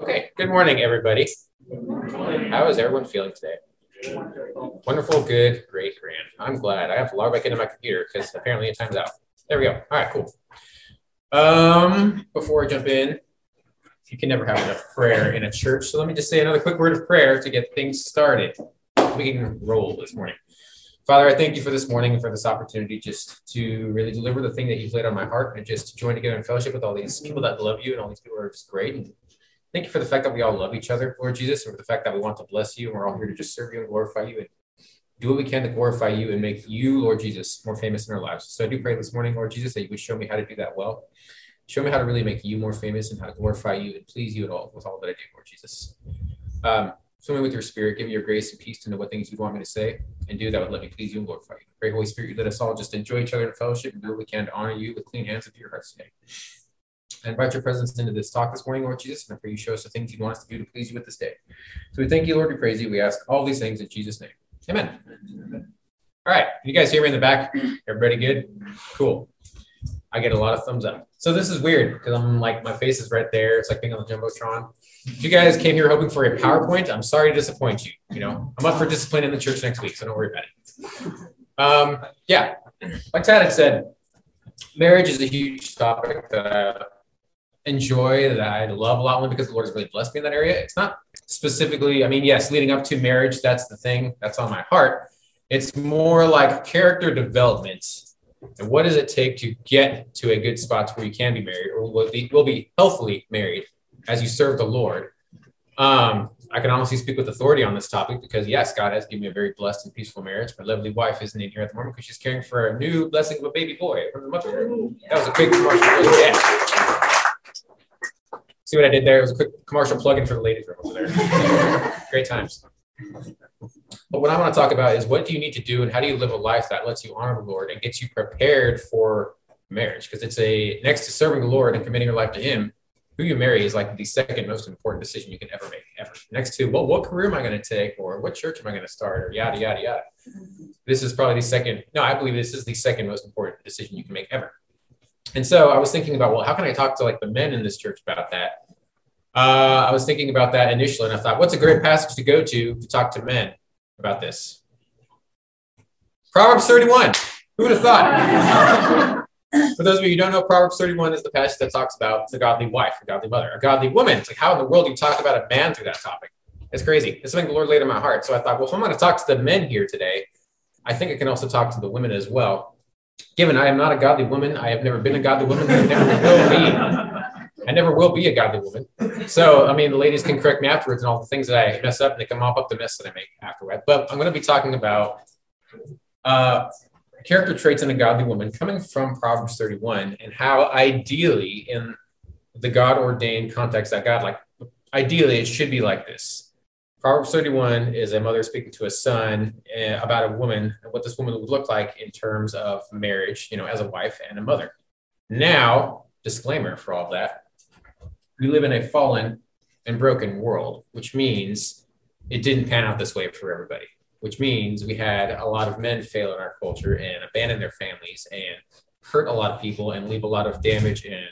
Okay, good morning, everybody. How is everyone feeling today? Wonderful, good, great, grand. I'm glad. I have to log into my computer because apparently it times out. There we go. All right, cool. Um, before I jump in, you can never have enough prayer in a church. So let me just say another quick word of prayer to get things started. We can roll this morning. Father, I thank you for this morning and for this opportunity just to really deliver the thing that you've laid on my heart and just to join together in fellowship with all these people that love you and all these people are just great. And thank you for the fact that we all love each other, Lord Jesus, and for the fact that we want to bless you and we're all here to just serve you and glorify you and do what we can to glorify you and make you, Lord Jesus, more famous in our lives. So I do pray this morning, Lord Jesus, that you would show me how to do that well. Show me how to really make you more famous and how to glorify you and please you at all with all that I do, Lord Jesus. Um, fill me with your spirit, give me your grace and peace to know what things you'd want me to say and do that would let me please you and glorify you. Pray, Holy Spirit, you let us all just enjoy each other in fellowship and do what we can to honor you with clean hands and pure hearts today. I invite your presence into this talk this morning, Lord Jesus, and I pray you show us the things you want us to do to please you with this day. So we thank you, Lord, we praise you. We ask all these things in Jesus' name. Amen. All right. Can you guys hear me in the back? Everybody good? Cool. I get a lot of thumbs up. So this is weird because I'm like, my face is right there. It's like being on the Jumbotron. If you guys came here hoping for a PowerPoint, I'm sorry to disappoint you. You know, I'm up for discipline in the church next week, so don't worry about it. Um, yeah, like Tad had said, marriage is a huge topic that I enjoy, that I love a lot, only because the Lord has really blessed me in that area. It's not specifically, I mean, yes, leading up to marriage, that's the thing that's on my heart. It's more like character development and what does it take to get to a good spot where you can be married or will be, will be healthily married as you serve the Lord. Um, I can honestly speak with authority on this topic because yes, God has given me a very blessed and peaceful marriage. My lovely wife isn't in here at the moment because she's caring for a new blessing of a baby boy from the mother. That was a quick commercial. Yeah. See what I did there? It was a quick commercial plug-in for the ladies' room over there. Great times. But what I want to talk about is what do you need to do and how do you live a life that lets you honor the Lord and gets you prepared for marriage? Because it's a next to serving the Lord and committing your life to Him, who you marry is like the second most important decision you can ever make, ever. Next to well, what career am I going to take, or what church am I going to start, or yada yada yada. Mm-hmm. This is probably the second. No, I believe this is the second most important decision you can make ever. And so I was thinking about well, how can I talk to like the men in this church about that? Uh, I was thinking about that initially, and I thought, what's a great passage to go to to talk to men about this? Proverbs 31. Who would have thought? For those of you who don't know, Proverbs 31 is the passage that talks about the godly wife, a godly mother, a godly woman. It's like, how in the world do you talk about a man through that topic? It's crazy. It's something the Lord laid in my heart. So I thought, well, if I'm going to talk to the men here today, I think I can also talk to the women as well. Given I am not a godly woman, I have never been a godly woman, I never will be. I never will be a godly woman. So, I mean, the ladies can correct me afterwards and all the things that I mess up, and they can mop up the mess that I make afterward. But I'm going to be talking about uh, character traits in a godly woman coming from Proverbs 31 and how ideally in the God ordained context that God like ideally it should be like this. Proverbs 31 is a mother speaking to a son uh, about a woman and what this woman would look like in terms of marriage, you know, as a wife and a mother. Now, disclaimer for all that, we live in a fallen and broken world, which means it didn't pan out this way for everybody which means we had a lot of men fail in our culture and abandon their families and hurt a lot of people and leave a lot of damage in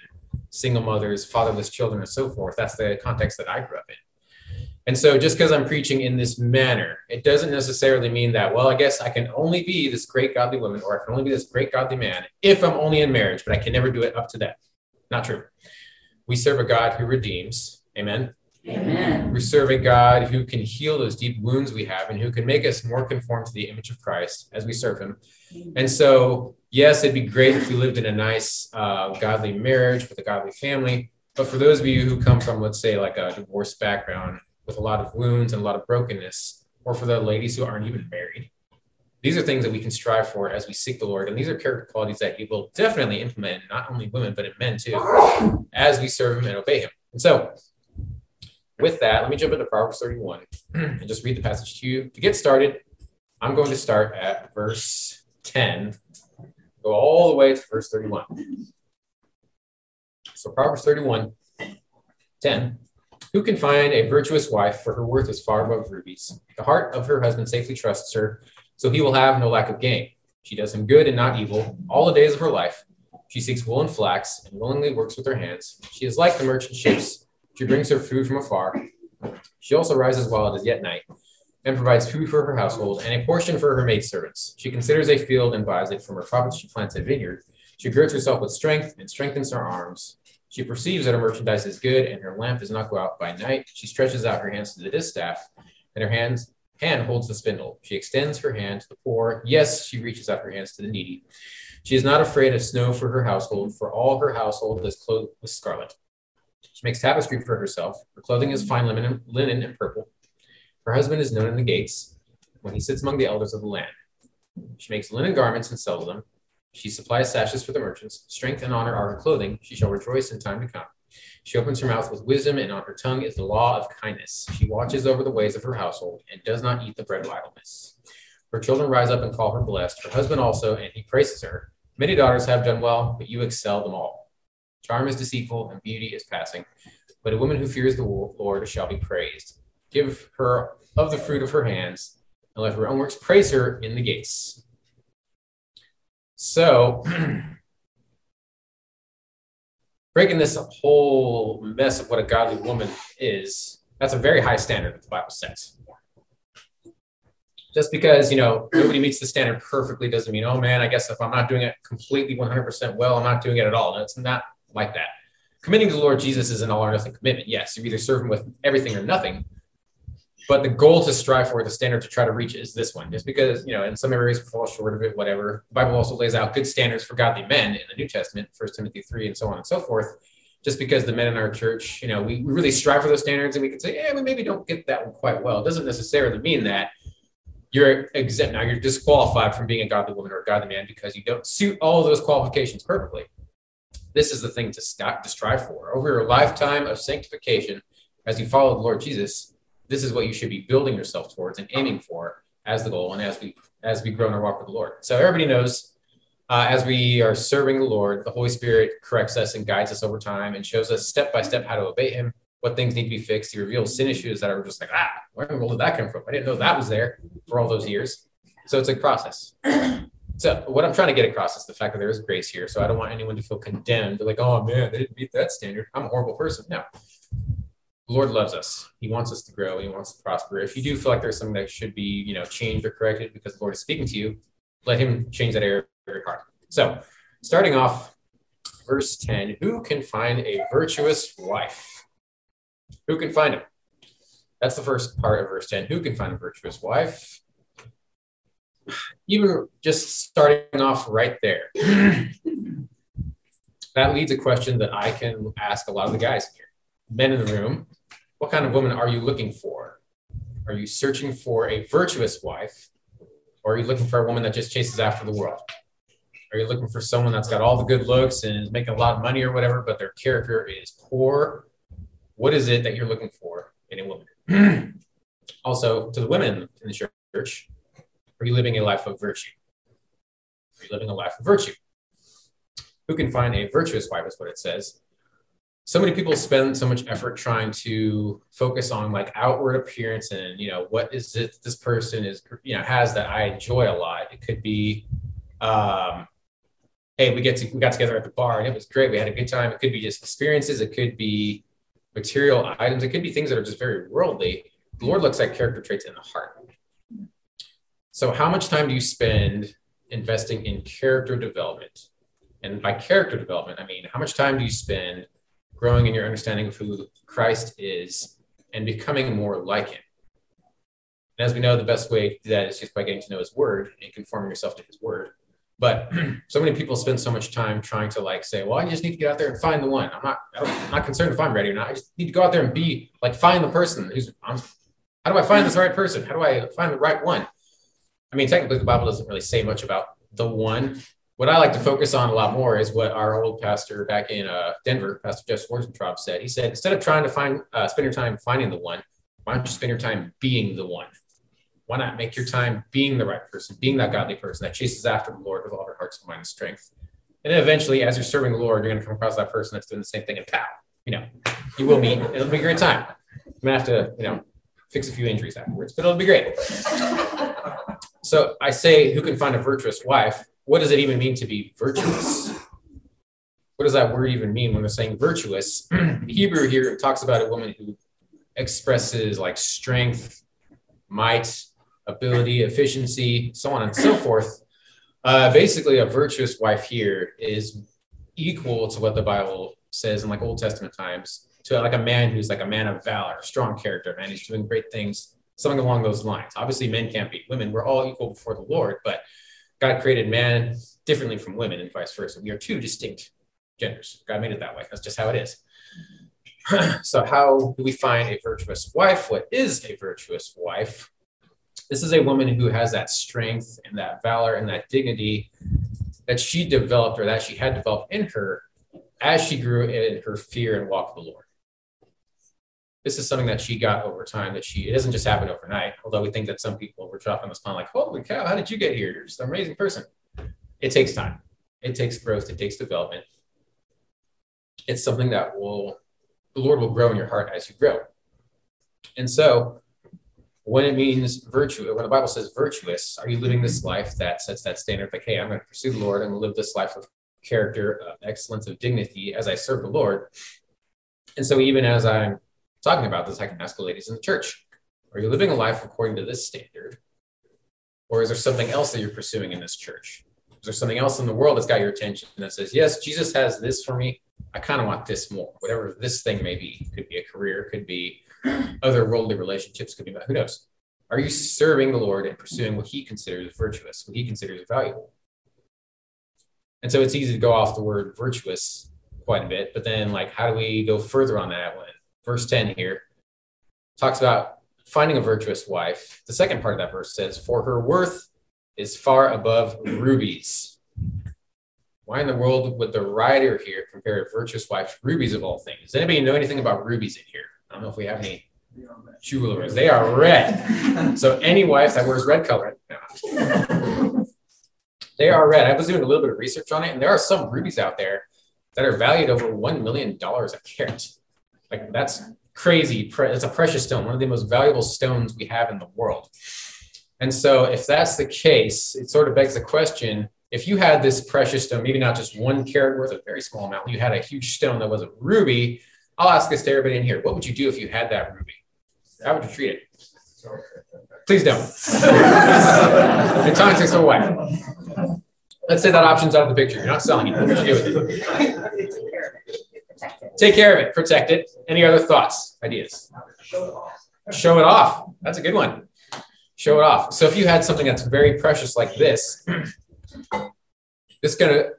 single mothers, fatherless children, and so forth. That's the context that I grew up in. And so, just because I'm preaching in this manner, it doesn't necessarily mean that, well, I guess I can only be this great godly woman or I can only be this great godly man if I'm only in marriage, but I can never do it up to that. Not true. We serve a God who redeems. Amen. Amen. We serve a God who can heal those deep wounds we have and who can make us more conform to the image of Christ as we serve Him. And so, yes, it'd be great if we lived in a nice, uh, godly marriage with a godly family. But for those of you who come from, let's say, like a divorce background with a lot of wounds and a lot of brokenness, or for the ladies who aren't even married, these are things that we can strive for as we seek the Lord. And these are character qualities that He will definitely implement, not only women, but in men too, as we serve Him and obey Him. And so, with that, let me jump into Proverbs 31 and just read the passage to you. To get started, I'm going to start at verse 10, go all the way to verse 31. So, Proverbs 31, 10. Who can find a virtuous wife, for her worth is far above rubies? The heart of her husband safely trusts her, so he will have no lack of gain. She does him good and not evil all the days of her life. She seeks wool and flax and willingly works with her hands. She is like the merchant ships She brings her food from afar. She also rises while it is yet night and provides food for her household and a portion for her maidservants. She considers a field and buys it. From her profits, she plants a vineyard. She girds herself with strength and strengthens her arms. She perceives that her merchandise is good and her lamp does not go out by night. She stretches out her hands to the distaff, and her hands hand holds the spindle. She extends her hand to the poor. Yes, she reaches out her hands to the needy. She is not afraid of snow for her household, for all her household is clothed with scarlet. She makes tapestry for herself. Her clothing is fine linen, linen and purple. Her husband is known in the gates when he sits among the elders of the land. She makes linen garments and sells them. She supplies sashes for the merchants. Strength and honor are her clothing. She shall rejoice in time to come. She opens her mouth with wisdom, and on her tongue is the law of kindness. She watches over the ways of her household and does not eat the bread of idleness. Her children rise up and call her blessed, her husband also, and he praises her. Many daughters have done well, but you excel them all. Charm is deceitful and beauty is passing, but a woman who fears the Lord shall be praised. Give her of the fruit of her hands, and let her own works praise her in the gates. So, breaking this whole mess of what a godly woman is, that's a very high standard that the Bible sets. Just because you know nobody meets the standard perfectly doesn't mean oh man i guess if i'm not doing it completely 100% well i'm not doing it at all. No, it's not like that. Committing to the lord jesus is an all or nothing commitment. Yes you either serve him with everything or nothing but the goal to strive for the standard to try to reach is this one. Just because you know in some areas we fall short of it whatever. The bible also lays out good standards for godly men in the new testament first timothy 3 and so on and so forth. Just because the men in our church you know we, we really strive for those standards and we can say yeah we maybe don't get that one quite well. It doesn't necessarily mean that you're exempt. Now you're disqualified from being a godly woman or a godly man because you don't suit all those qualifications perfectly. This is the thing to, st- to strive for. Over your lifetime of sanctification as you follow the lord jesus this is what you should be building yourself towards and aiming for as the goal and as we as we grow in our walk with the lord so everybody knows uh, as we are serving the lord the holy spirit corrects us and guides us over time and shows us step by step how to obey him what things need to be fixed. He reveals sin issues that are just like, ah, where in the world did that come from? I didn't know that was there for all those years. So it's a process. So what I'm trying to get across is the fact that there is grace here. So I don't want anyone to feel condemned. They're like, oh man, they didn't meet that standard. I'm a horrible person. No. Lord loves us. He wants us to grow. He wants to prosper. If you do feel like there's something that should be, you know, changed or corrected because the Lord is speaking to you, let him change that area of your heart. So starting off, verse 10, who can find a virtuous wife? Who can find him? That's the first part of verse 10. Who can find a virtuous wife? Even just starting off right there, that leads a question that I can ask a lot of the guys here. Men in the room, what kind of woman are you looking for? Are you searching for a virtuous wife? Or are you looking for a woman that just chases after the world? Are you looking for someone that's got all the good looks and is making a lot of money or whatever, but their character is poor what is it that you're looking for in a woman? also, to the women in the church, are you living a life of virtue? Are you living a life of virtue? Who can find a virtuous wife, is what it says. So many people spend so much effort trying to focus on like outward appearance and you know what is it this person is you know has that I enjoy a lot. It could be um, hey, we get to we got together at the bar and it was great. We had a good time. It could be just experiences. It could be material items. It could be things that are just very worldly. The Lord looks at character traits in the heart. So, how much time do you spend investing in character development? And by character development, I mean, how much time do you spend growing in your understanding of who Christ is and becoming more like him? And as we know, the best way to do that is just by getting to know his word and conforming yourself to his word. But so many people spend so much time trying to like say, well, I just need to get out there and find the one. I'm not, I'm not concerned if I'm ready or not. I just need to go out there and be like, find the person who's, I'm, how do I find this right person? How do I find the right one? I mean, technically, the Bible doesn't really say much about the one. What I like to focus on a lot more is what our old pastor back in uh, Denver, Pastor Jeff Schwarzentraub, said. He said, instead of trying to find, uh, spend your time finding the one, why don't you spend your time being the one? why not make your time being the right person, being that godly person that chases after the Lord with all their hearts, and mind, and strength. And then eventually, as you're serving the Lord, you're going to come across that person that's doing the same thing, and pow, you know, you will meet. It'll be a great time. I'm gonna have to, you know, fix a few injuries afterwards, but it'll be great. So I say, who can find a virtuous wife? What does it even mean to be virtuous? what does that word even mean when they're saying virtuous? Hebrew here talks about a woman who expresses like strength, might, ability, efficiency, so on and so forth. Uh, basically, a virtuous wife here is equal to what the Bible says in like Old Testament times to like a man who's like a man of valor, strong character, man who's doing great things, something along those lines. Obviously, men can't beat women. We're all equal before the Lord, but God created man differently from women and vice versa. We are two distinct genders. God made it that way. That's just how it is. so, how do we find a virtuous wife? What is a virtuous wife? This is a woman who has that strength and that valor and that dignity that she developed or that she had developed in her as she grew in her fear and walk with the Lord. This is something that she got over time that she, it doesn't just happen overnight, although we think that some people were dropping this on like, holy cow, how did you get here? You're just an amazing person. It takes time. It takes growth. It takes development. It's something that will, the Lord will grow in your heart as you grow. And so when it means virtue, when the Bible says virtuous, are you living this life that sets that standard? Like, hey, I'm going to pursue the Lord. To live this life of character, of excellence, of dignity as I serve the Lord. And so, even as I'm talking about this, I can ask the ladies in the church Are you living a life according to this standard? Or is there something else that you're pursuing in this church? Is there something else in the world that's got your attention that says, Yes, Jesus has this for me. I kind of want this more, whatever this thing may be. Could be a career, could be other worldly relationships could be about. Who knows? Are you serving the Lord and pursuing what He considers virtuous, what He considers valuable? And so it's easy to go off the word virtuous quite a bit, but then like, how do we go further on that when verse 10 here talks about finding a virtuous wife? The second part of that verse says, For her worth is far above rubies. Why in the world would the writer here compare a virtuous wife to rubies of all things? Does anybody know anything about rubies in here? I don't know if we have any jewelers. They are red. So any wife that wears red color, they are red. I was doing a little bit of research on it, and there are some rubies out there that are valued over $1 million a carat. Like that's crazy. It's a precious stone, one of the most valuable stones we have in the world. And so if that's the case, it sort of begs the question, if you had this precious stone, maybe not just one carat worth, a very small amount, you had a huge stone that was a ruby, I'll ask this to everybody in here. What would you do if you had that ruby? How would you treat it? Please don't. the time takes away. Let's say that option's out of the picture. You're not selling it. What would you do with it? Take care of it. Protect it. Any other thoughts, ideas? Show it off. That's a good one. Show it off. So if you had something that's very precious like this, this gonna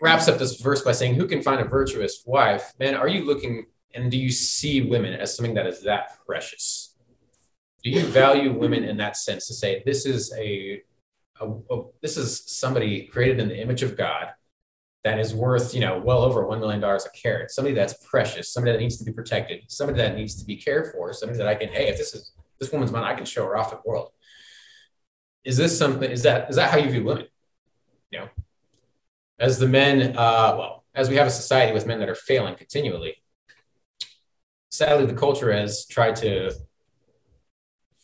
wraps up this verse by saying, Who can find a virtuous wife? Man, are you looking and do you see women as something that is that precious? Do you value women in that sense to say, This is a, a, a this is somebody created in the image of God that is worth, you know, well over $1 million a carat, somebody that's precious, somebody that needs to be protected, somebody that needs to be cared for, somebody that I can, hey, if this is this woman's mine, I can show her off to the world. Is this something, is that, is that how you view women? You know, as the men, uh, well, as we have a society with men that are failing continually, sadly, the culture has tried to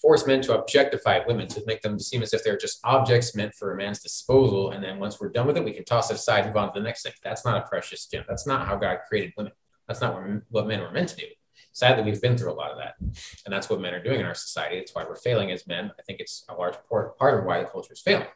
force men to objectify women to make them seem as if they're just objects meant for a man's disposal. And then once we're done with it, we can toss it aside and move on to the next thing. That's not a precious gem. That's not how God created women. That's not what men were meant to do. Sadly, we've been through a lot of that. And that's what men are doing in our society. It's why we're failing as men. I think it's a large part of why the culture is failing.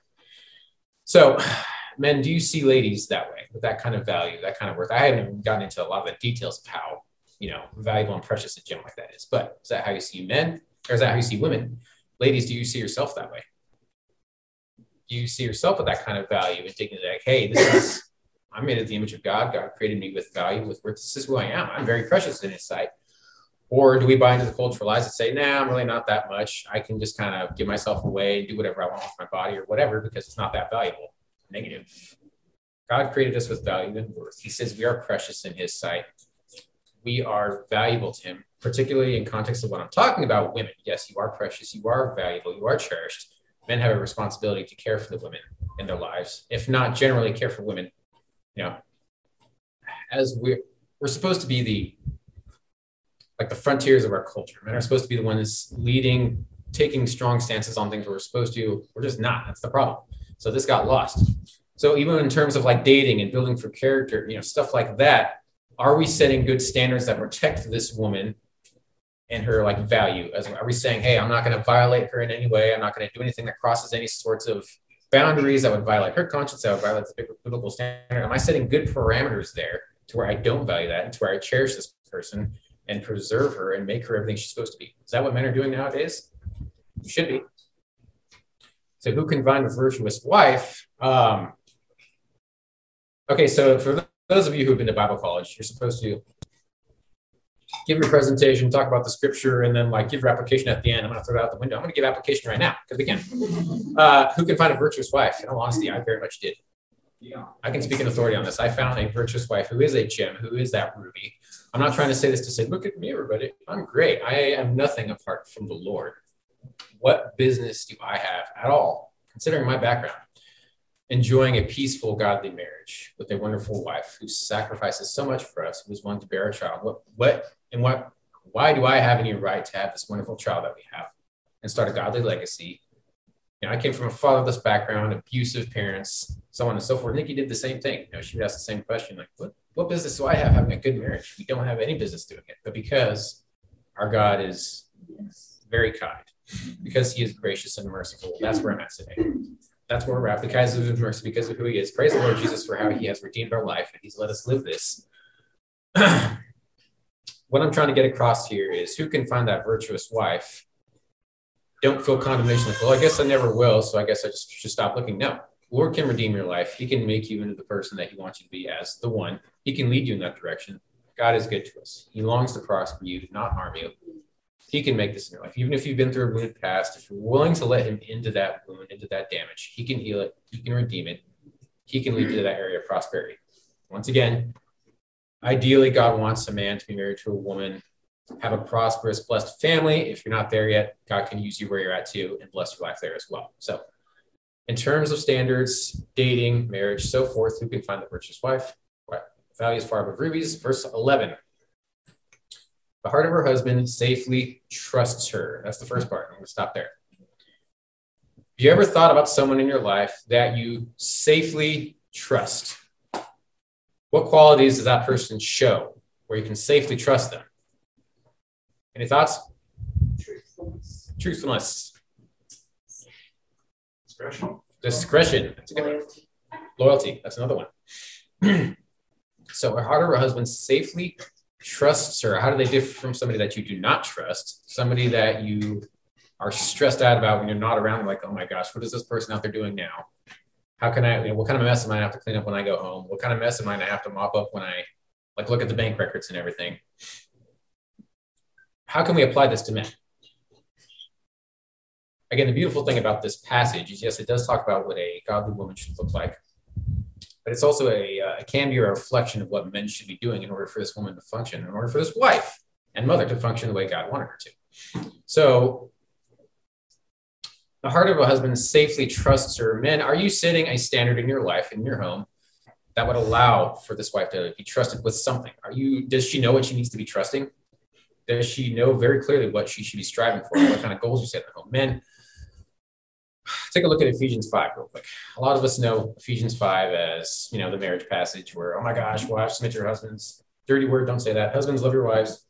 So, men, do you see ladies that way with that kind of value, that kind of worth? I haven't gotten into a lot of the details of how you know valuable and precious a gem like that is, but is that how you see men, or is that how you see women? Ladies, do you see yourself that way? Do you see yourself with that kind of value and it like, hey, this is I'm made in the image of God. God created me with value, with worth. This is who I am. I'm very precious in His sight. Or do we buy into the cultural lies and say, nah, I'm really not that much. I can just kind of give myself away, and do whatever I want with my body or whatever because it's not that valuable negative. God created us with value and worth. He says we are precious in his sight. We are valuable to him, particularly in context of what I'm talking about women. Yes, you are precious, you are valuable, you are cherished. Men have a responsibility to care for the women in their lives, if not generally care for women. You know, as we're we're supposed to be the like the frontiers of our culture. Men are supposed to be the ones leading, taking strong stances on things we're supposed to. We're just not. That's the problem. So this got lost. So even in terms of like dating and building for character, you know, stuff like that, are we setting good standards that protect this woman and her like value? As are we saying, hey, I'm not going to violate her in any way. I'm not going to do anything that crosses any sorts of boundaries that would violate her conscience, that would violate the biblical standard. Am I setting good parameters there to where I don't value that and to where I cherish this person and preserve her and make her everything she's supposed to be? Is that what men are doing nowadays? You should be. So who can find a virtuous wife? Um, okay, so for those of you who've been to Bible college, you're supposed to give your presentation, talk about the scripture, and then like give your application at the end. I'm going to throw it out the window. I'm going to give application right now because we can. Uh, who can find a virtuous wife? In all honesty, I very much did. Yeah. I can speak in authority on this. I found a virtuous wife who is a gem, who is that ruby. I'm not trying to say this to say, look at me, everybody. I'm great. I am nothing apart from the Lord. What business do I have at all, considering my background, enjoying a peaceful, godly marriage with a wonderful wife who sacrifices so much for us, who is willing to bear a child? What, what, and what, why do I have any right to have this wonderful child that we have and start a godly legacy? You know, I came from a fatherless background, abusive parents, so on and so forth. Nikki did the same thing. You know, she would ask the same question, like, what, what business do I have having a good marriage? We don't have any business doing it, but because our God is very kind, because he is gracious and merciful, that's where I'm at today that's where we're at because of his mercy, because of who he is. Praise the Lord Jesus for how he has redeemed our life and he's let us live this. what I'm trying to get across here is who can find that virtuous wife? Don't feel condemnation like, well, I guess I never will, so I guess I just should stop looking. No, Lord can redeem your life. He can make you into the person that he wants you to be as the one. He can lead you in that direction. God is good to us. He longs to prosper you, not harm you he can make this in your life. Even if you've been through a wounded past, if you're willing to let him into that wound, into that damage, he can heal it, he can redeem it, he can lead you to that area of prosperity. Once again, ideally, God wants a man to be married to a woman, have a prosperous, blessed family. If you're not there yet, God can use you where you're at too and bless your life there as well. So, in terms of standards, dating, marriage, so forth, who can find the virtuous wife? Values far above rubies? Verse 11 the heart of her husband safely trusts her. That's the first part. I'm going to stop there. Have you ever thought about someone in your life that you safely trust? What qualities does that person show where you can safely trust them? Any thoughts? Truthfulness. Truthfulness. Discretion. Discretion. That's a good Loyalty. one. Loyalty. That's another one. so, of her husband safely trusts her? How do they differ from somebody that you do not trust? Somebody that you are stressed out about when you're not around, like, oh my gosh, what is this person out there doing now? How can I, you know, what kind of mess am I gonna have to clean up when I go home? What kind of mess am I gonna have to mop up when I like look at the bank records and everything? How can we apply this to men? Again, the beautiful thing about this passage is yes, it does talk about what a godly woman should look like but it's also a uh, it can be a reflection of what men should be doing in order for this woman to function, in order for this wife and mother to function the way God wanted her to. So the heart of a husband safely trusts her. Men, are you setting a standard in your life, in your home, that would allow for this wife to be trusted with something? Are you does she know what she needs to be trusting? Does she know very clearly what she should be striving for? What kind of goals you set in the home? Men, take a look at Ephesians 5 real quick. A lot of us know Ephesians 5 as, you know, the marriage passage where, oh my gosh, wives, submit your husbands. Dirty word, don't say that. Husbands, love your wives.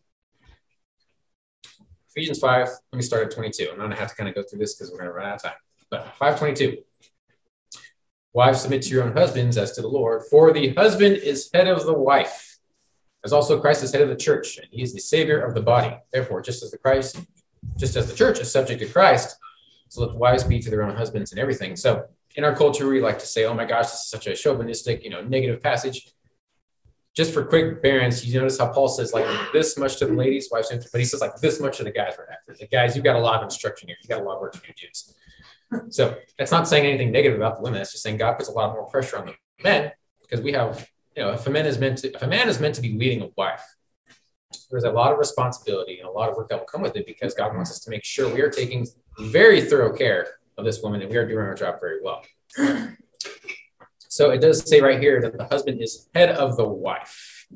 Ephesians 5, let me start at 22. I'm going to have to kind of go through this because we're going to run out of time. But 522. Wives, submit to your own husbands as to the Lord, for the husband is head of the wife, as also Christ is head of the church, and he is the savior of the body. Therefore, just as the Christ, just as the church is subject to Christ, so let the wives be to their own husbands and everything. So in our culture, we like to say, oh my gosh, this is such a chauvinistic, you know, negative passage. Just for quick bearance, you notice how Paul says like this much to the ladies, wives, but he says like this much to the guys right after. The guys, you've got a lot of instruction here. You got a lot of work to do, dudes. So that's not saying anything negative about the women. That's just saying God puts a lot more pressure on the men because we have, you know, if a man is meant to, if a man is meant to be leading a wife, there's a lot of responsibility and a lot of work that will come with it because God wants us to make sure we are taking very thorough care of this woman and we are doing our job very well. So it does say right here that the husband is head of the wife,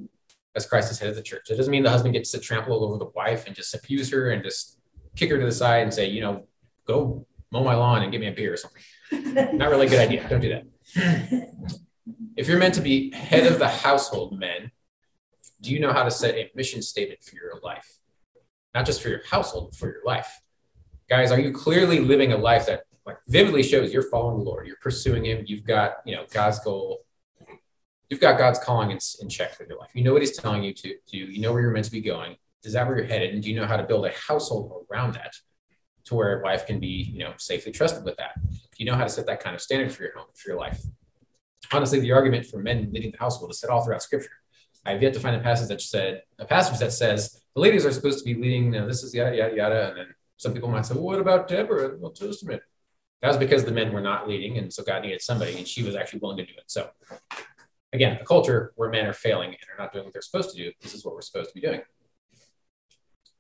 as Christ is head of the church. It doesn't mean the husband gets to trample all over the wife and just abuse her and just kick her to the side and say, you know, go mow my lawn and give me a beer or something. Not really a good idea. Don't do that. if you're meant to be head of the household, men, do you know how to set a mission statement for your life? Not just for your household, but for your life. Guys, are you clearly living a life that like vividly shows you're following the Lord, you're pursuing Him, you've got you know God's goal, you've got God's calling in, in check for your life. You know what He's telling you to do. You know where you're meant to be going. Is that where you're headed? And do you know how to build a household around that, to where life can be you know safely trusted with that? Do you know how to set that kind of standard for your home, for your life. Honestly, the argument for men leading the household is set all throughout Scripture. I've yet to find a passage that said a passage that says the ladies are supposed to be leading. You know, this is yada yada yada, and then some people might say, well, "What about Deborah in the Old Testament?" That was because the men were not leading, and so God needed somebody, and she was actually willing to do it. So, again, a culture where men are failing and are not doing what they're supposed to do. This is what we're supposed to be doing.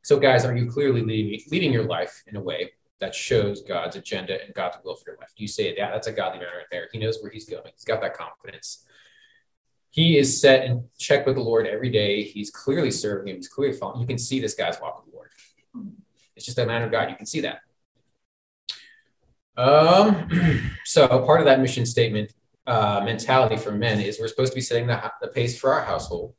So, guys, are you clearly leading, leading your life in a way that shows God's agenda and God's will for your life? Do you say, "Yeah, that's a godly man right there. He knows where he's going. He's got that confidence." he is set in check with the Lord every day. He's clearly serving him. He's clearly following. You can see this guy's walk with the Lord. It's just a man of God. You can see that. Um, so part of that mission statement uh, mentality for men is we're supposed to be setting the, the pace for our household.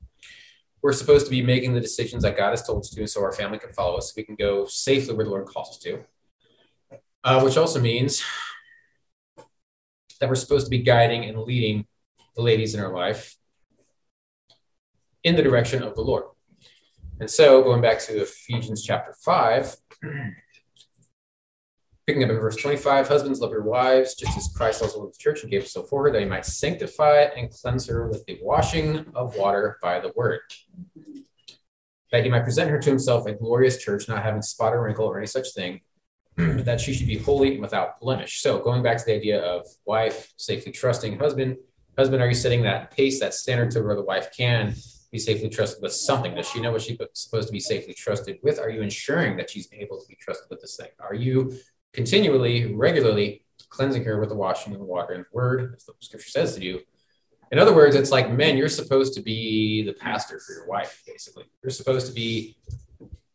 We're supposed to be making the decisions that God has told us to, so our family can follow us, so we can go safely where the Lord calls us to. Uh, which also means that we're supposed to be guiding and leading the ladies in our life in the direction of the Lord. And so, going back to Ephesians chapter 5, picking up in verse 25, husbands, love your wives, just as Christ also loved the church and gave himself for her, that he might sanctify and cleanse her with the washing of water by the word, that he might present her to himself a glorious church, not having spot or wrinkle or any such thing, that she should be holy and without blemish. So, going back to the idea of wife safely trusting husband, husband, are you setting that pace, that standard to where the wife can be safely trusted with something? Does she know what she's supposed to be safely trusted with? Are you ensuring that she's able to be trusted with this thing? Are you continually, regularly cleansing her with the washing of the water and the word, as the scripture says to do? In other words, it's like men, you're supposed to be the pastor for your wife, basically. You're supposed to be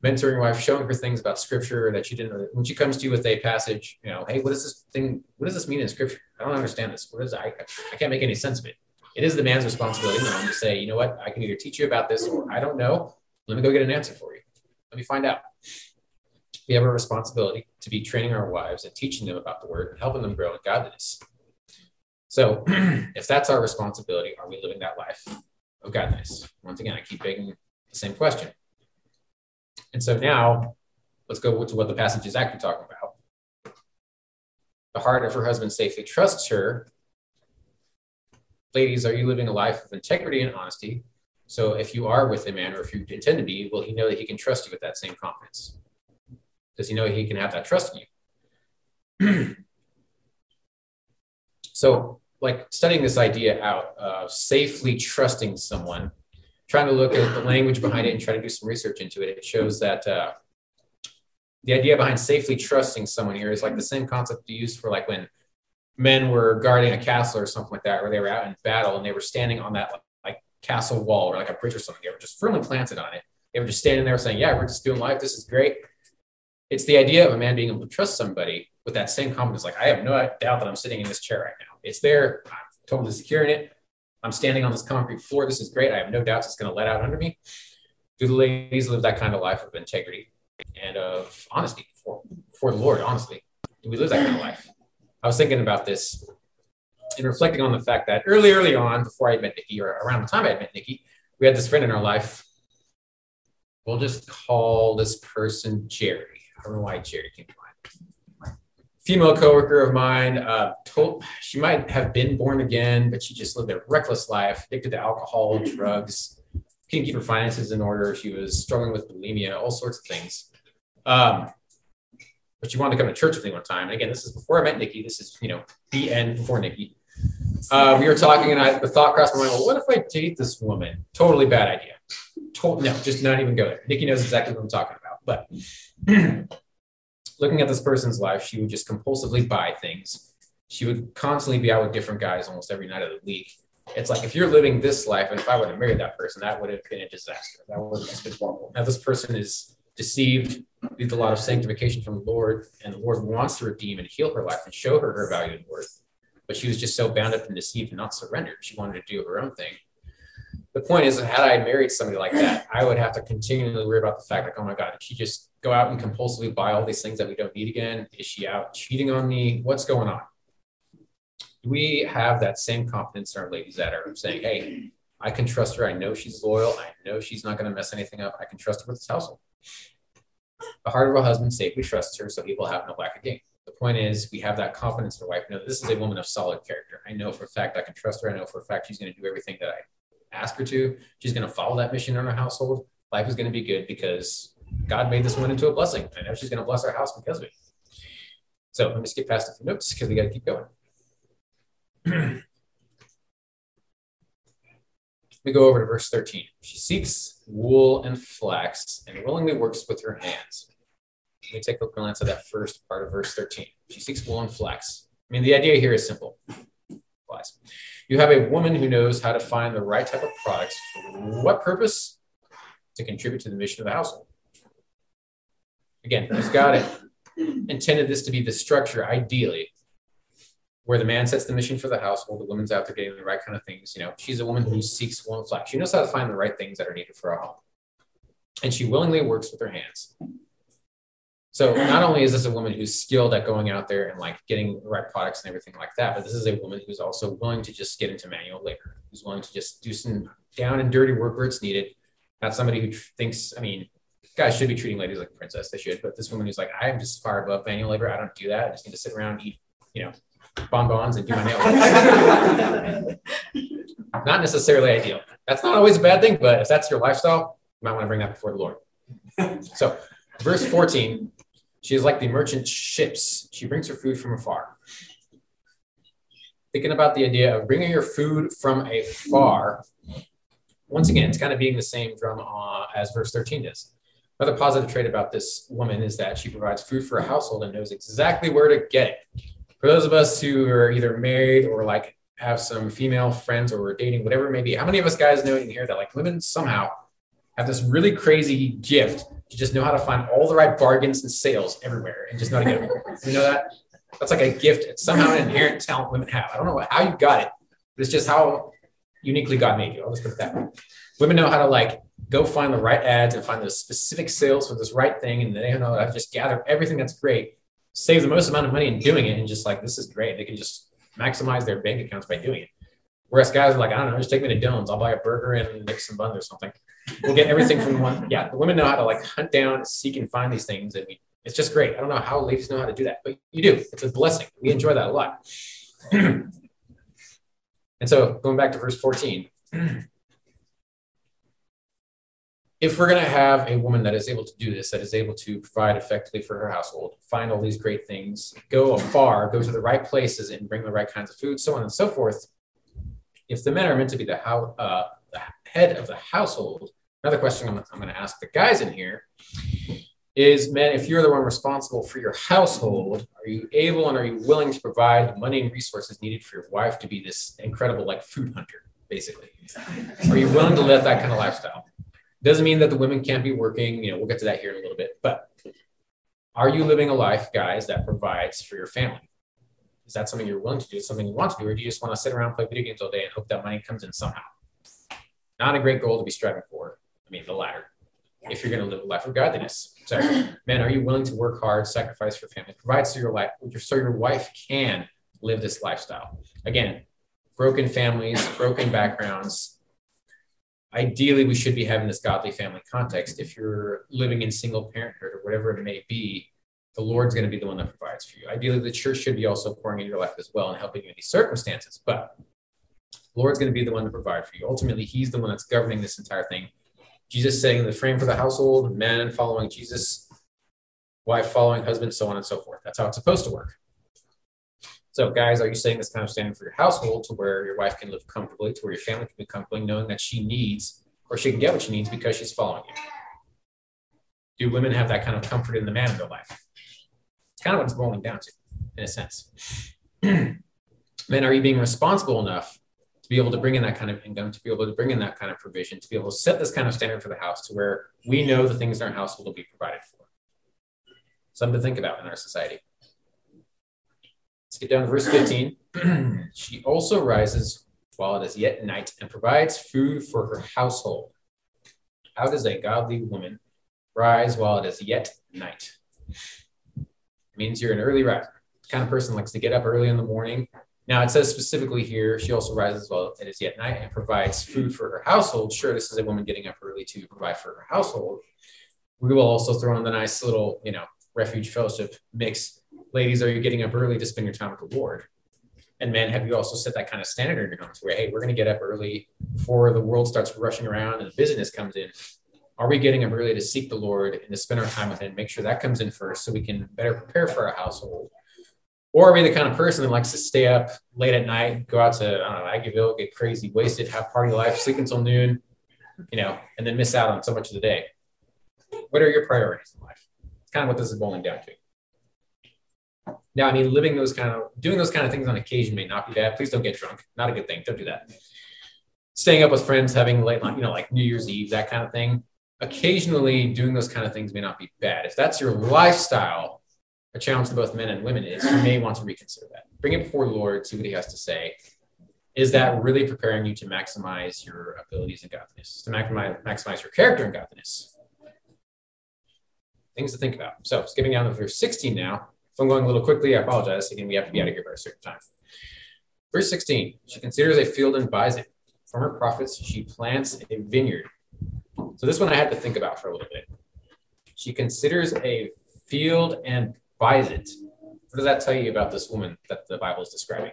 mentoring your wife, showing her things about scripture that she didn't know. When she comes to you with a passage, you know, hey, what does this thing, what does this mean in scripture? I don't understand this. What is I, I can't make any sense of it it is the man's responsibility to say, you know what, I can either teach you about this or I don't know. Let me go get an answer for you. Let me find out. We have a responsibility to be training our wives and teaching them about the word and helping them grow in godliness. So, if that's our responsibility, are we living that life of godliness? Once again, I keep begging the same question. And so now, let's go to what the passage is actually talking about. The heart of her husband safely trusts her, ladies, are you living a life of integrity and honesty? So if you are with a man or if you intend to be, will he know that he can trust you with that same confidence? Does he know he can have that trust in you? so, like studying this idea out of safely trusting someone, trying to look at the language behind it and try to do some research into it, it shows that uh, the idea behind safely trusting someone here is like the same concept used for like when men were guarding a castle or something like that, where they were out in battle and they were standing on that like castle wall or like a bridge or something. They were just firmly planted on it. They were just standing there saying, "Yeah, we're just doing life. This is great." It's the idea of a man being able to trust somebody with that same confidence. Like, I have no doubt that I'm sitting in this chair right now. It's there. I'm totally secure in it. I'm standing on this concrete floor. This is great. I have no doubts it's going to let out under me. Do the ladies live that kind of life of integrity and of honesty for, for the Lord? Honestly, do we live that kind of life? I was thinking about this and reflecting on the fact that early, early on, before I met Nikki, or around the time I met Nikki, we had this friend in our life. We'll just call this person Jerry. Don't know why Jerry came to mind. Female coworker of mine, uh, told she might have been born again, but she just lived a reckless life, addicted to alcohol, drugs, couldn't keep her finances in order. She was struggling with bulimia, all sorts of things. Um, but she wanted to come to church with me one time. And again, this is before I met Nikki. This is, you know, the end before Nikki. Uh, we were talking, and I, the thought crossed my mind, well, what if I date this woman? Totally bad idea. No, just not even go there. Nikki knows exactly what I'm talking about. But looking at this person's life, she would just compulsively buy things. She would constantly be out with different guys almost every night of the week. It's like if you're living this life, and if I would have married that person, that would have been a disaster. That would have just been horrible. Now, this person is deceived, needs a lot of sanctification from the Lord, and the Lord wants to redeem and heal her life and show her her value and worth. but she was just so bound up and deceived and not surrendered. She wanted to do her own thing. The point is, had I married somebody like that, I would have to continually worry about the fact, like, oh my God, did she just go out and compulsively buy all these things that we don't need again? Is she out cheating on me? What's going on? We have that same confidence in our ladies that are saying, hey, I can trust her. I know she's loyal. I know she's not going to mess anything up. I can trust her with this household. The heart of a husband safely trusts her, so he will have no lack of gain. The point is, we have that confidence in our wife. Know, this is a woman of solid character. I know for a fact I can trust her. I know for a fact she's going to do everything that I ask her to. She's going to follow that mission in our household. Life is going to be good because God made this woman into a blessing. I know she's going to bless our house because of it. So let me skip past a few notes because we got to keep going. we go over to verse 13. She seeks wool and flax and willingly works with her hands. Let me take a glance at that first part of verse 13. She seeks wool and flax. I mean, the idea here is simple. You have a woman who knows how to find the right type of products for what purpose? To contribute to the mission of the household. Again, if God intended this to be the structure, ideally, where the man sets the mission for the household, the woman's out there getting the right kind of things. You know, she's a woman who seeks one flex. She knows how to find the right things that are needed for a home. And she willingly works with her hands. So not only is this a woman who's skilled at going out there and like getting the right products and everything like that, but this is a woman who's also willing to just get into manual labor, who's willing to just do some down and dirty work where it's needed. Not somebody who thinks, I mean, guys should be treating ladies like a princess. They should, but this woman who's like, I'm just far above manual labor. I don't do that. I just need to sit around, and eat, you know, bonbons and do my nails. not necessarily ideal. That's not always a bad thing, but if that's your lifestyle, you might want to bring that before the Lord. So, verse 14, she is like the merchant ships. She brings her food from afar. Thinking about the idea of bringing your food from afar, once again, it's kind of being the same from uh, as verse 13 does. Another positive trait about this woman is that she provides food for a household and knows exactly where to get it for those of us who are either married or like have some female friends or we're dating, whatever it may be, how many of us guys know in here that like women somehow have this really crazy gift to just know how to find all the right bargains and sales everywhere and just know to get them. you know that? That's like a gift. It's somehow an inherent talent women have. I don't know how you got it, but it's just how uniquely God made you. I'll just put it that way. Women know how to like go find the right ads and find the specific sales for this right thing, and they know how to just gather everything that's great save the most amount of money in doing it and just like this is great. They can just maximize their bank accounts by doing it. Whereas guys are like, I don't know, just take me to Dillon's. I'll buy a burger and mix some buns or something. We'll get everything from one. Yeah, the women know how to like hunt down, seek, and find these things, and we, it's just great. I don't know how ladies know how to do that, but you do. It's a blessing. We enjoy that a lot. and so going back to verse 14 if we're going to have a woman that is able to do this, that is able to provide effectively for her household, find all these great things, go afar, go to the right places, and bring the right kinds of food, so on and so forth. If the men are meant to be the, uh, the head of the household, another question I'm, I'm going to ask the guys in here is men, if you're the one responsible for your household, are you able and are you willing to provide the money and resources needed for your wife to be this incredible, like, food hunter, basically? Are you willing to live that kind of lifestyle? Doesn't mean that the women can't be working. You know, we'll get to that here in a little bit. But are you living a life, guys, that provides for your family? Is that something you're willing to do? Something you want to do, or do you just want to sit around play video games all day and hope that money comes in somehow? Not a great goal to be striving for. I mean, the latter. If you're going to live a life of godliness, so men, are you willing to work hard, sacrifice for family, provide so your life, so your wife can live this lifestyle? Again, broken families, broken backgrounds, ideally we should be having this godly family context if you're living in single parenthood or whatever it may be the lord's going to be the one that provides for you. Ideally the church should be also pouring into your life as well and helping you in these circumstances but the lord's going to be the one to provide for you. Ultimately he's the one that's governing this entire thing. Jesus setting the frame for the household men following jesus wife following husband so on and so forth. That's how it's supposed to work. So, guys, are you setting this kind of standard for your household to where your wife can live comfortably, to where your family can be comfortably, knowing that she needs or she can get what she needs because she's following you? Do women have that kind of comfort in the man of their life? Kind of what it's boiling down to, in a sense. then, are you being responsible enough to be able to bring in that kind of income, to be able to bring in that kind of provision, to be able to set this kind of standard for the house to where we know the things in our household will be provided for? Something to think about in our society Let's get down to verse 15. she also rises while it is yet night and provides food for her household. How does a godly woman rise while it is yet night? It means you're an early riser. The kind of person likes to get up early in the morning. Now it says specifically here, she also rises while it is yet night and provides food for her household. Sure, this is a woman getting up early to provide for her household. We will also throw in the nice little, you know, refuge fellowship mix. Ladies, are you getting up early to spend your time with the Lord? And men, have you also set that kind of standard in your homes where, hey, we're going to get up early before the world starts rushing around and the business comes in? Are we getting up early to seek the Lord and to spend our time with Him? Make sure that comes in first so we can better prepare for our household. Or are we the kind of person that likes to stay up late at night, go out to, I don't know, Aggieville, get crazy, wasted, have party life, sleep until noon, you know, and then miss out on so much of the day? What are your priorities in life? It's kind of what this is boiling down to. Now, I mean, living those kind of, doing those kind of things on occasion may not be bad. Please don't get drunk. Not a good thing. Don't do that. Staying up with friends, having late night, you know, like New Year's Eve, that kind of thing. Occasionally, doing those kind of things may not be bad. If that's your lifestyle, a challenge to both men and women is you may want to reconsider that. Bring it before the Lord, see what He has to say. Is that really preparing you to maximize your abilities and godliness, to maximize, maximize your character and godliness? Things to think about. So, skipping down to verse 16 now. If I'm going a little quickly, I apologize. Again, we have to be out of here by a certain time. Verse 16, she considers a field and buys it. From her profits, she plants a vineyard. So this one I had to think about for a little bit. She considers a field and buys it. What does that tell you about this woman that the Bible is describing?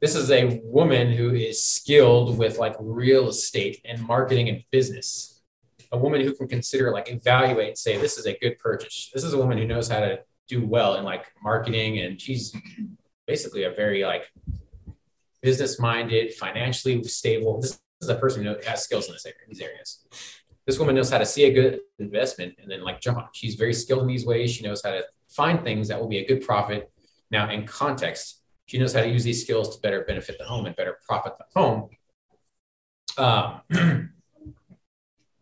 This is a woman who is skilled with like real estate and marketing and business a woman who can consider like evaluate say this is a good purchase this is a woman who knows how to do well in like marketing and she's basically a very like business minded financially stable this is a person who has skills in this area, these areas. This woman knows how to see a good investment and then like jump on she's very skilled in these ways. She knows how to find things that will be a good profit. Now in context she knows how to use these skills to better benefit the home and better profit the home. Um,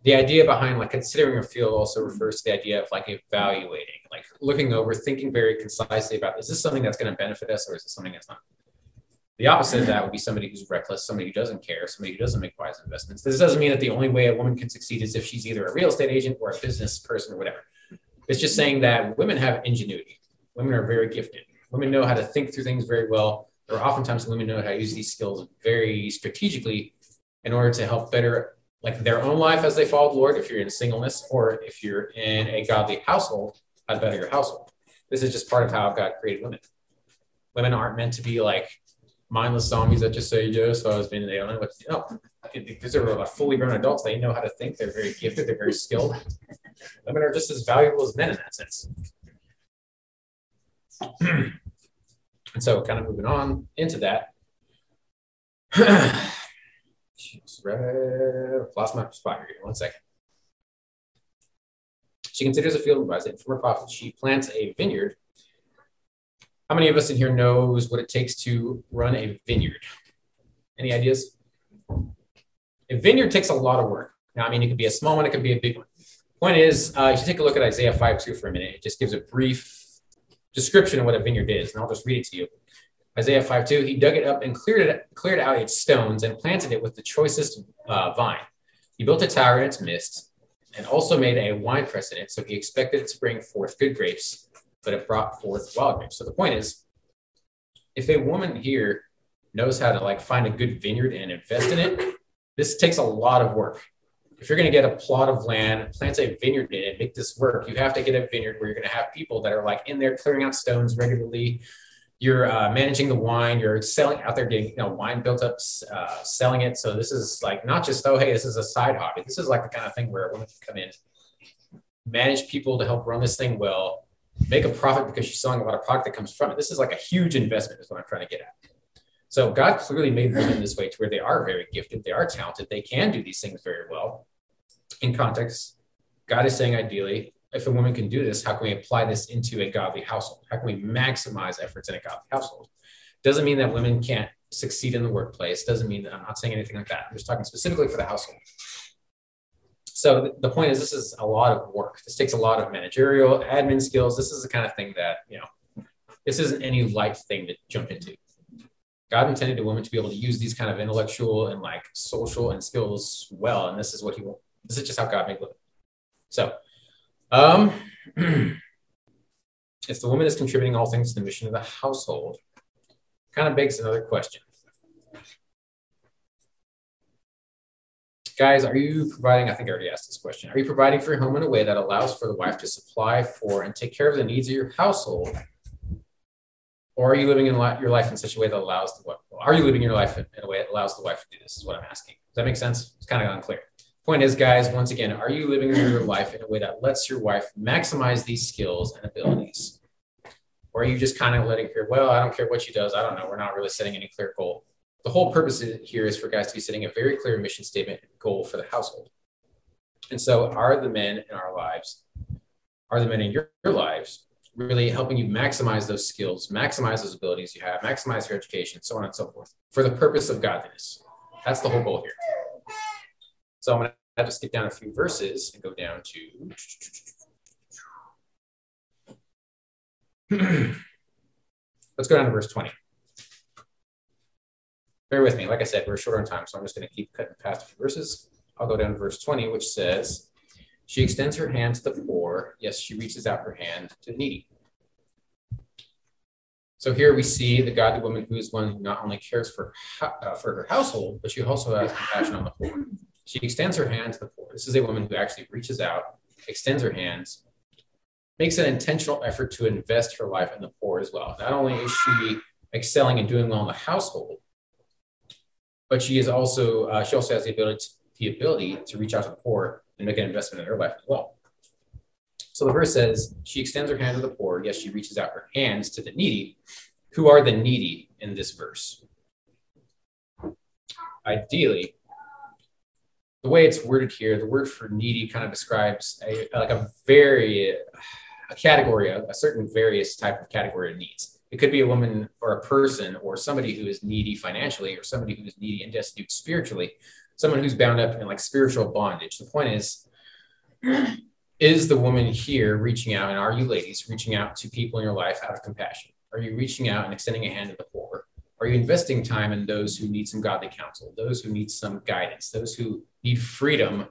the idea behind like considering a field also refers to the idea of like evaluating, like looking over, thinking very concisely about is this something that's going to benefit us or is this something that's not? The opposite of that would be somebody who's reckless, somebody who doesn't care, somebody who doesn't make wise investments. This doesn't mean that the only way a woman can succeed is if she's either a real estate agent or a business person or whatever. It's just saying that women have ingenuity. Women are very gifted. Women know how to think through things very well. Or oftentimes women know how to use these skills very strategically in order to help better like their own life as they follow the Lord, if you're in singleness or if you're in a godly household, how better your household. This is just part of how God created women. Women aren't meant to be like mindless zombies that just say yes, so I was being don't do. No, because they're fully grown adults. They know how to think. They're very gifted. They're very skilled. Women are just as valuable as men in that sense. and so, kind of moving on into that. lost my spot here. One second. She considers a field and buys it. From her profit, she plants a vineyard. How many of us in here knows what it takes to run a vineyard? Any ideas? A vineyard takes a lot of work. Now, I mean, it could be a small one, it could be a big one. Point is, uh, you should take a look at Isaiah 5 2 for a minute. It just gives a brief description of what a vineyard is, and I'll just read it to you. Isaiah 5 2, he dug it up and cleared it, cleared out its stones and planted it with the choicest uh, vine. He built a tower in its midst and also made a wine press in it. So he expected it to bring forth good grapes, but it brought forth wild grapes. So the point is, if a woman here knows how to like find a good vineyard and invest in it, this takes a lot of work. If you're going to get a plot of land, plant a vineyard in it, make this work, you have to get a vineyard where you're going to have people that are like in there clearing out stones regularly, you're uh, managing the wine, you're selling out there, getting you know wine built up, uh, selling it. So this is like not just oh hey, this is a side hobby. This is like the kind of thing where a woman can come in, manage people to help run this thing well, make a profit because she's selling a lot of product that comes from it. This is like a huge investment, is what I'm trying to get at. So God clearly made women this way to where they are very gifted, they are talented, they can do these things very well. In context, God is saying ideally, if a woman can do this, how can we apply this into a godly household? How can we maximize efforts in a godly household? Doesn't mean that women can't succeed in the workplace. Doesn't mean that I'm not saying anything like that. I'm just talking specifically for the household. So the point is, this is a lot of work. This takes a lot of managerial, admin skills. This is the kind of thing that you know this isn't any light thing to jump into. God intended a woman to be able to use these kind of intellectual and like social and skills well, and this is what he wants. This is just how God made women. So, um, if the woman is contributing all things to the mission of the household, kind of begs another question. Guys, are you providing? I think I already asked this question. Are you providing for your home in a way that allows for the wife to supply for and take care of the needs of your household or are you living in your life in such a way that allows the wife? Are you living your life in a way that allows the wife to do this? Is what I'm asking. Does that make sense? It's kind of unclear. Point is, guys, once again, are you living your life in a way that lets your wife maximize these skills and abilities? Or are you just kind of letting her, well, I don't care what she does. I don't know. We're not really setting any clear goal. The whole purpose here is for guys to be setting a very clear mission statement and goal for the household. And so, are the men in our lives, are the men in your, your lives really helping you maximize those skills, maximize those abilities you have, maximize your education, so on and so forth, for the purpose of godliness. That's the whole goal here. So I'm going to just skip down a few verses and go down to. Let's go down to verse 20. Bear with me. Like I said, we're short on time, so I'm just going to keep cutting past a few verses. I'll go down to verse 20, which says, she extends her hand to the poor. Yes, she reaches out her hand to the needy. So here we see the godly woman who is one who not only cares for, uh, for her household, but she also has compassion on the poor. She extends her hand to the poor. This is a woman who actually reaches out, extends her hands, makes an intentional effort to invest her life in the poor as well. Not only is she excelling and doing well in the household, but she is also uh, she also has the ability to, the ability to reach out to the poor and make an investment in her life as well. So the verse says, She extends her hand to the poor. Yes, she reaches out her hands to the needy. Who are the needy in this verse? Ideally, the way it's worded here, the word for needy kind of describes a, like a very a category, a certain various type of category of needs. It could be a woman or a person or somebody who is needy financially or somebody who is needy and destitute spiritually someone who's bound up in like spiritual bondage. The point is, is the woman here reaching out, and are you ladies reaching out to people in your life out of compassion? Are you reaching out and extending a hand to the poor? Are you investing time in those who need some godly counsel, those who need some guidance, those who need freedom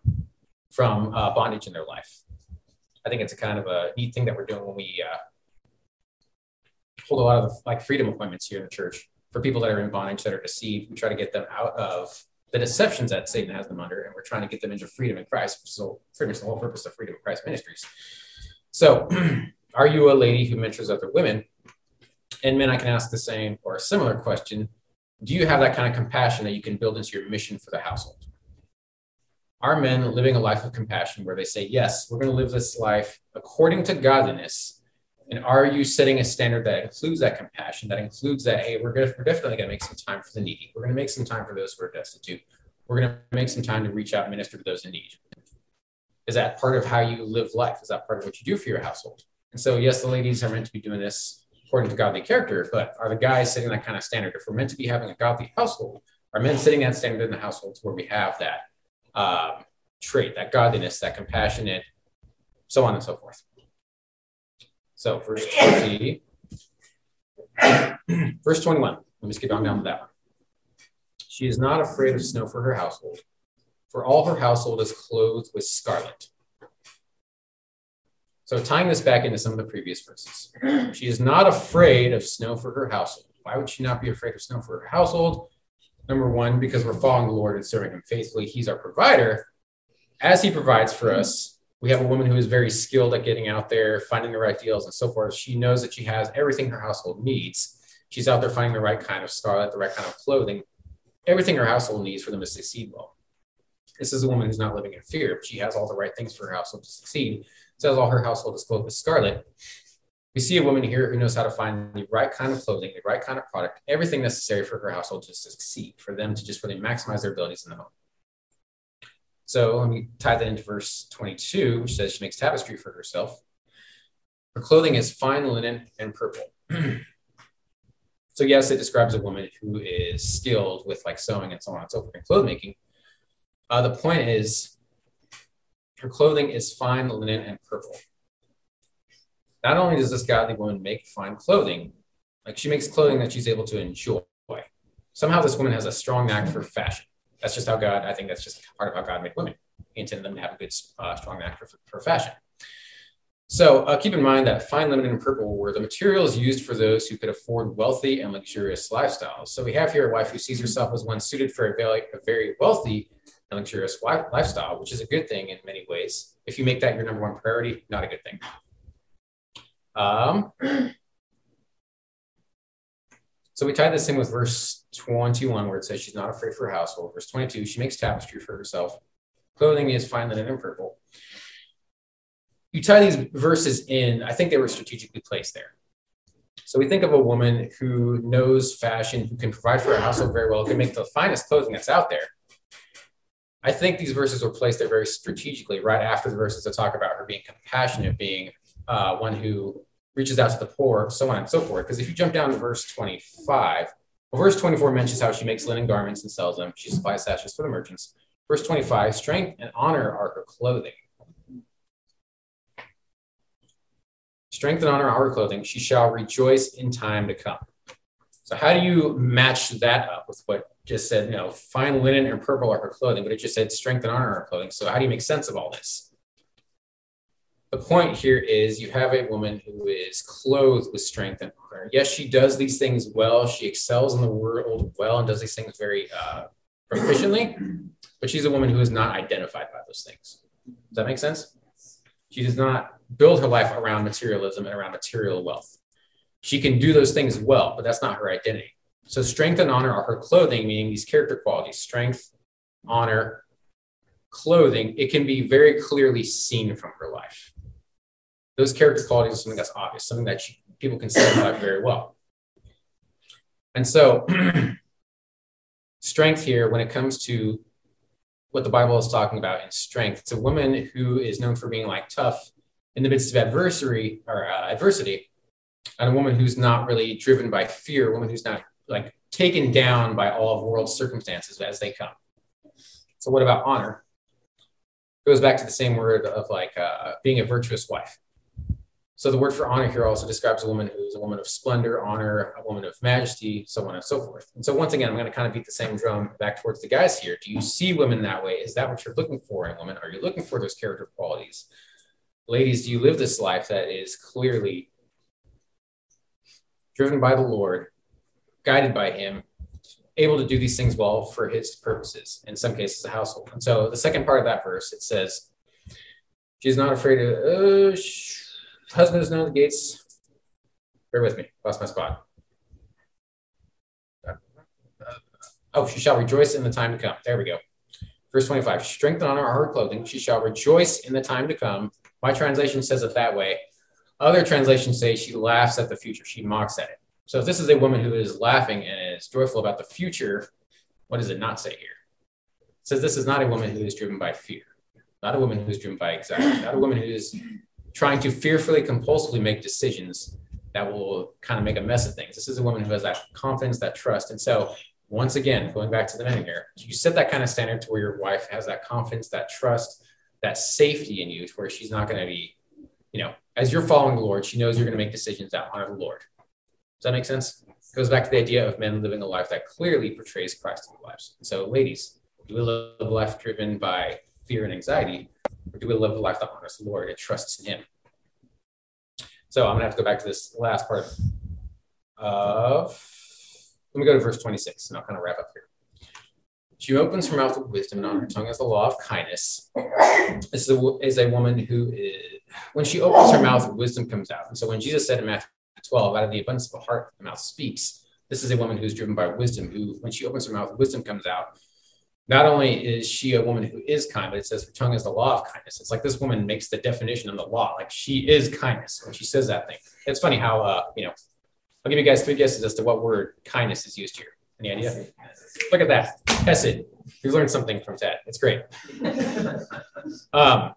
from uh, bondage in their life? I think it's a kind of a neat thing that we're doing when we uh, hold a lot of like freedom appointments here in the church for people that are in bondage that are deceived. We try to get them out of the deceptions that Satan has them under, and we're trying to get them into freedom in Christ. Which is pretty much the whole purpose of Freedom of Christ Ministries. So, are you a lady who mentors other women? And men, I can ask the same or a similar question Do you have that kind of compassion that you can build into your mission for the household? Are men living a life of compassion where they say, Yes, we're going to live this life according to godliness? And are you setting a standard that includes that compassion, that includes that, hey, we're, gonna, we're definitely going to make some time for the needy. We're going to make some time for those who are destitute. We're going to make some time to reach out and minister to those in need. Is that part of how you live life? Is that part of what you do for your household? And so, yes, the ladies are meant to be doing this according to godly character, but are the guys setting that kind of standard? If we're meant to be having a godly household, are men setting that standard in the households where we have that um, trait, that godliness, that compassionate, so on and so forth? So verse 20, verse 21. Let me skip on down to that one. She is not afraid of snow for her household, for all her household is clothed with scarlet. So tying this back into some of the previous verses, she is not afraid of snow for her household. Why would she not be afraid of snow for her household? Number one, because we're following the Lord and serving Him faithfully. He's our provider. As He provides for us, we have a woman who is very skilled at getting out there, finding the right deals and so forth. She knows that she has everything her household needs. She's out there finding the right kind of scarlet, the right kind of clothing, everything her household needs for them to succeed well. This is a woman who's not living in fear. She has all the right things for her household to succeed. Says all her household is clothed with scarlet. We see a woman here who knows how to find the right kind of clothing, the right kind of product, everything necessary for her household to succeed, for them to just really maximize their abilities in the home. So let me tie that into verse 22, which says she makes tapestry for herself. Her clothing is fine linen and purple. so yes, it describes a woman who is skilled with like sewing and so on and so forth and cloth making. Uh, the point is, her clothing is fine linen and purple. Not only does this godly woman make fine clothing, Like she makes clothing that she's able to enjoy. Somehow this woman has a strong knack for fashion. That's just how God, I think that's just part of how God made women. He intended them to have a good, uh, strong knack for, for fashion. So uh, keep in mind that fine linen and purple were the materials used for those who could afford wealthy and luxurious lifestyles. So we have here a wife who sees herself as one suited for a very, a very wealthy and luxurious lifestyle, which is a good thing in many ways. If you make that your number one priority, not a good thing. Um, so we tie this in with verse 21, where it says she's not afraid for her household. Verse 22, she makes tapestry for herself. Clothing is fine linen and purple. You tie these verses in, I think they were strategically placed there. So we think of a woman who knows fashion, who can provide for her household very well, can make the finest clothing that's out there. I think these verses were placed there very strategically, right after the verses that talk about her being compassionate, being uh, one who reaches out to the poor, so on and so forth. Because if you jump down to verse 25, well, verse 24 mentions how she makes linen garments and sells them. She supplies sashes for the merchants. Verse 25, strength and honor are her clothing. Strength and honor are her clothing. She shall rejoice in time to come. So, how do you match that up with what just said, you know, fine linen and purple are her clothing, but it just said strength and honor are her clothing? So, how do you make sense of all this? The point here is you have a woman who is clothed with strength and honor. Yes, she does these things well. She excels in the world well and does these things very uh, proficiently, but she's a woman who is not identified by those things. Does that make sense? She does not build her life around materialism and around material wealth. She can do those things well, but that's not her identity. So, strength and honor are her clothing, meaning these character qualities strength, honor, clothing. It can be very clearly seen from her life those character qualities are something that's obvious, something that people can life very well. And so, strength here, when it comes to what the Bible is talking about in strength, it's a woman who is known for being like tough in the midst of adversity or uh, adversity, and a woman who's not really driven by fear, a woman who's not like taken down by all of world's circumstances as they come. So, what about honor? It goes back to the same word of like uh, being a virtuous wife. So the word for honor here also describes a woman who's a woman of splendor, honor, a woman of majesty, so on and so forth. And so once again, I'm going to kind of beat the same drum back towards the guys here. Do you see women that way? Is that what you're looking for in a woman? Are you looking for those character qualities? Ladies, do you live this life that is clearly driven by the Lord, guided by Him, able to do these things well for His purposes, in some cases, a household? And so the second part of that verse, it says, She's not afraid of, uh, Husband is known the gates. Bear with me. Lost my spot. Oh, she shall rejoice in the time to come. There we go. Verse 25. Strength and honor are her clothing. She shall rejoice in the time to come. My translation says it that way. Other translations say she laughs at the future. She mocks at it. So if this is a woman who is laughing and is joyful about the future, what does it not say here? It says this is not a woman who is driven by fear, not a woman who is driven by anxiety, not a woman who is trying to fearfully, compulsively make decisions that will kind of make a mess of things. This is a woman who has that confidence, that trust. And so, once again, going back to the men here, you set that kind of standard to where your wife has that confidence, that trust, that safety in you, to where she's not going to be, you know, as you're following the Lord, she knows you're going to make decisions that honor the Lord. Does that make sense? It goes back to the idea of men living a life that clearly portrays Christ in their lives. So, ladies, we live a life driven by fear and anxiety, or do we live a life that honors the Lord and trusts in Him? So I'm gonna have to go back to this last part of. Let me go to verse 26, and I'll kind of wrap up here. She opens her mouth with wisdom, and on her tongue is the law of kindness. This is a, is a woman who is, when she opens her mouth, wisdom comes out. And so when Jesus said in Matthew 12, out of the abundance of the heart, the mouth speaks. This is a woman who's driven by wisdom, who, when she opens her mouth, wisdom comes out not only is she a woman who is kind, but it says her tongue is the law of kindness. It's like this woman makes the definition of the law. Like she is kindness when she says that thing. It's funny how, uh, you know, I'll give you guys three guesses as to what word kindness is used here. Any idea? Look at that. Hesed. You learned something from Ted. It's great. Um,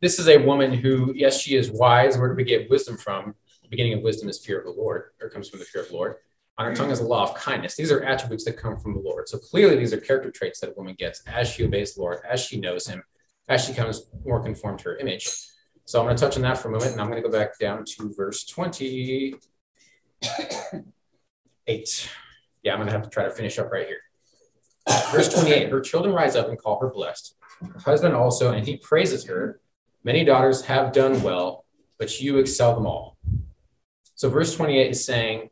this is a woman who, yes, she is wise. Where do we get wisdom from? The beginning of wisdom is fear of the Lord, or comes from the fear of the Lord. On her tongue is the law of kindness. These are attributes that come from the Lord. So clearly, these are character traits that a woman gets as she obeys the Lord, as she knows Him, as she comes more conformed to her image. So I'm going to touch on that for a moment, and I'm going to go back down to verse 28. Yeah, I'm going to have to try to finish up right here. Verse 28 Her children rise up and call her blessed. Her husband also, and he praises her. Many daughters have done well, but you excel them all. So, verse 28 is saying,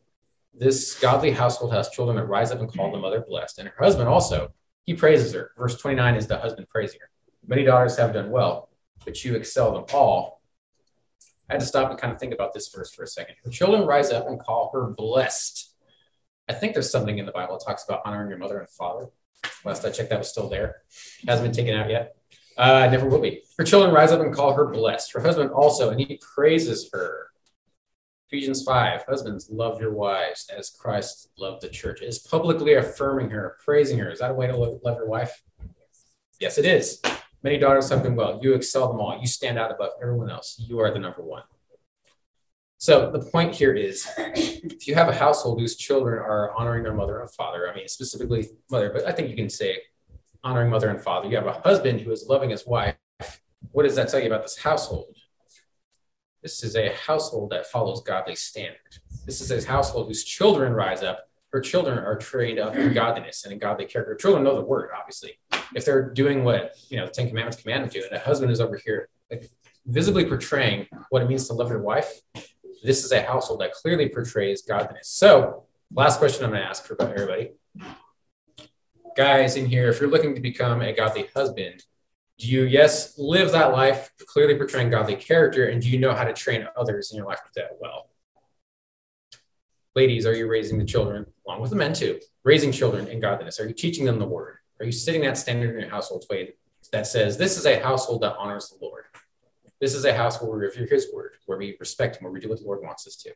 This godly household has children that rise up and call the mother blessed. And her husband also, he praises her. Verse 29 is the husband praising her. Many daughters have done well, but you excel them all. I had to stop and kind of think about this verse for a second. Her children rise up and call her blessed. I think there's something in the Bible that talks about honoring your mother and father. Last I checked, that was still there. Hasn't been taken out yet. Uh, never will be. Her children rise up and call her blessed. Her husband also, and he praises her. Ephesians 5 Husbands, love your wives as Christ loved the church. Is publicly affirming her, praising her. Is that a way to love, love your wife? Yes, it is. Many daughters have done well. You excel them all. You stand out above everyone else. You are the number one. So the point here is if you have a household whose children are honoring their mother and father, I mean, specifically mother, but I think you can say honoring mother and father. You have a husband who is loving his wife. What does that tell you about this household? This is a household that follows godly standard. This is a household whose children rise up. Her children are trained up in godliness and in godly character. Children know the word, obviously. If they're doing what you know, the Ten Commandments command them to, and a husband is over here like, visibly portraying what it means to love your wife, this is a household that clearly portrays godliness. So, last question I'm going to ask for everybody. Guys in here, if you're looking to become a godly husband, do you, yes, live that life clearly portraying godly character, and do you know how to train others in your life with that well? Ladies, are you raising the children, along with the men too, raising children in godliness? Are you teaching them the word? Are you setting that standard in your household way that says this is a household that honors the Lord? This is a house where we revere his word, where we respect him, where we do what the Lord wants us to.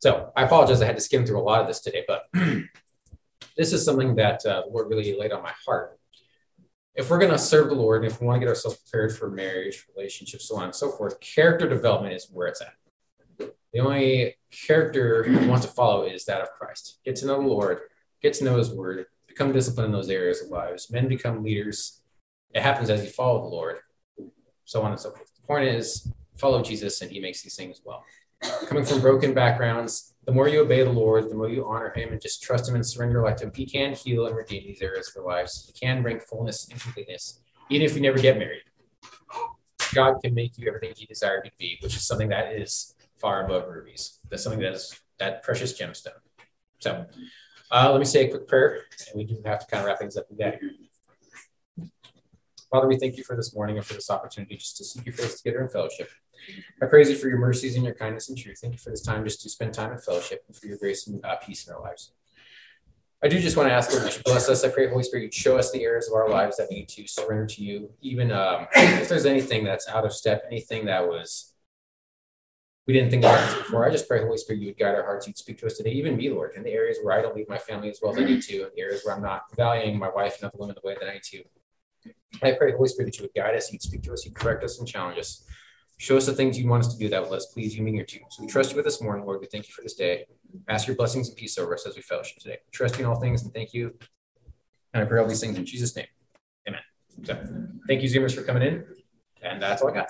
So I apologize, I had to skim through a lot of this today, but this is something that uh, the Lord really laid on my heart. If we're going to serve the Lord, and if we want to get ourselves prepared for marriage, relationships, so on and so forth, character development is where it's at. The only character we want to follow is that of Christ. Get to know the Lord, get to know his word, become disciplined in those areas of lives. Men become leaders. It happens as you follow the Lord so on and so forth. The point is, follow Jesus and he makes these things well. Coming from broken backgrounds, the more you obey the Lord, the more you honor him and just trust him and surrender to him, he can heal and redeem these areas of your lives. He can bring fullness and completeness, even if you never get married. God can make you everything he desired you to be, which is something that is far above rubies. That's something that is that precious gemstone. So uh, let me say a quick prayer, and we do have to kind of wrap things up here. Father, we thank you for this morning and for this opportunity just to seek your face together in fellowship. I praise you for your mercies and your kindness and truth. Thank you for this time just to spend time in fellowship and for your grace and uh, peace in our lives. I do just want to ask Lord you bless us. I pray, Holy Spirit, you'd show us the areas of our lives that we need to surrender to you. Even um, if there's anything that's out of step, anything that was we didn't think about this before. I just pray, Holy Spirit, you would guide our hearts. You'd speak to us today, even me, Lord, in the areas where I don't lead my family as well as I need to, in the areas where I'm not valuing my wife and other women the way that I need to. I pray, Holy Spirit, that you would guide us, you'd speak to us, you'd correct us and challenge us. Show us the things you want us to do that will us please you and your team. So we trust you with this morning, Lord. We thank you for this day. Ask your blessings and peace over us as we fellowship today. We trust you in all things and thank you. And I pray all these things in Jesus' name. Amen. So thank you, Zoomers, for coming in. And that's all I got.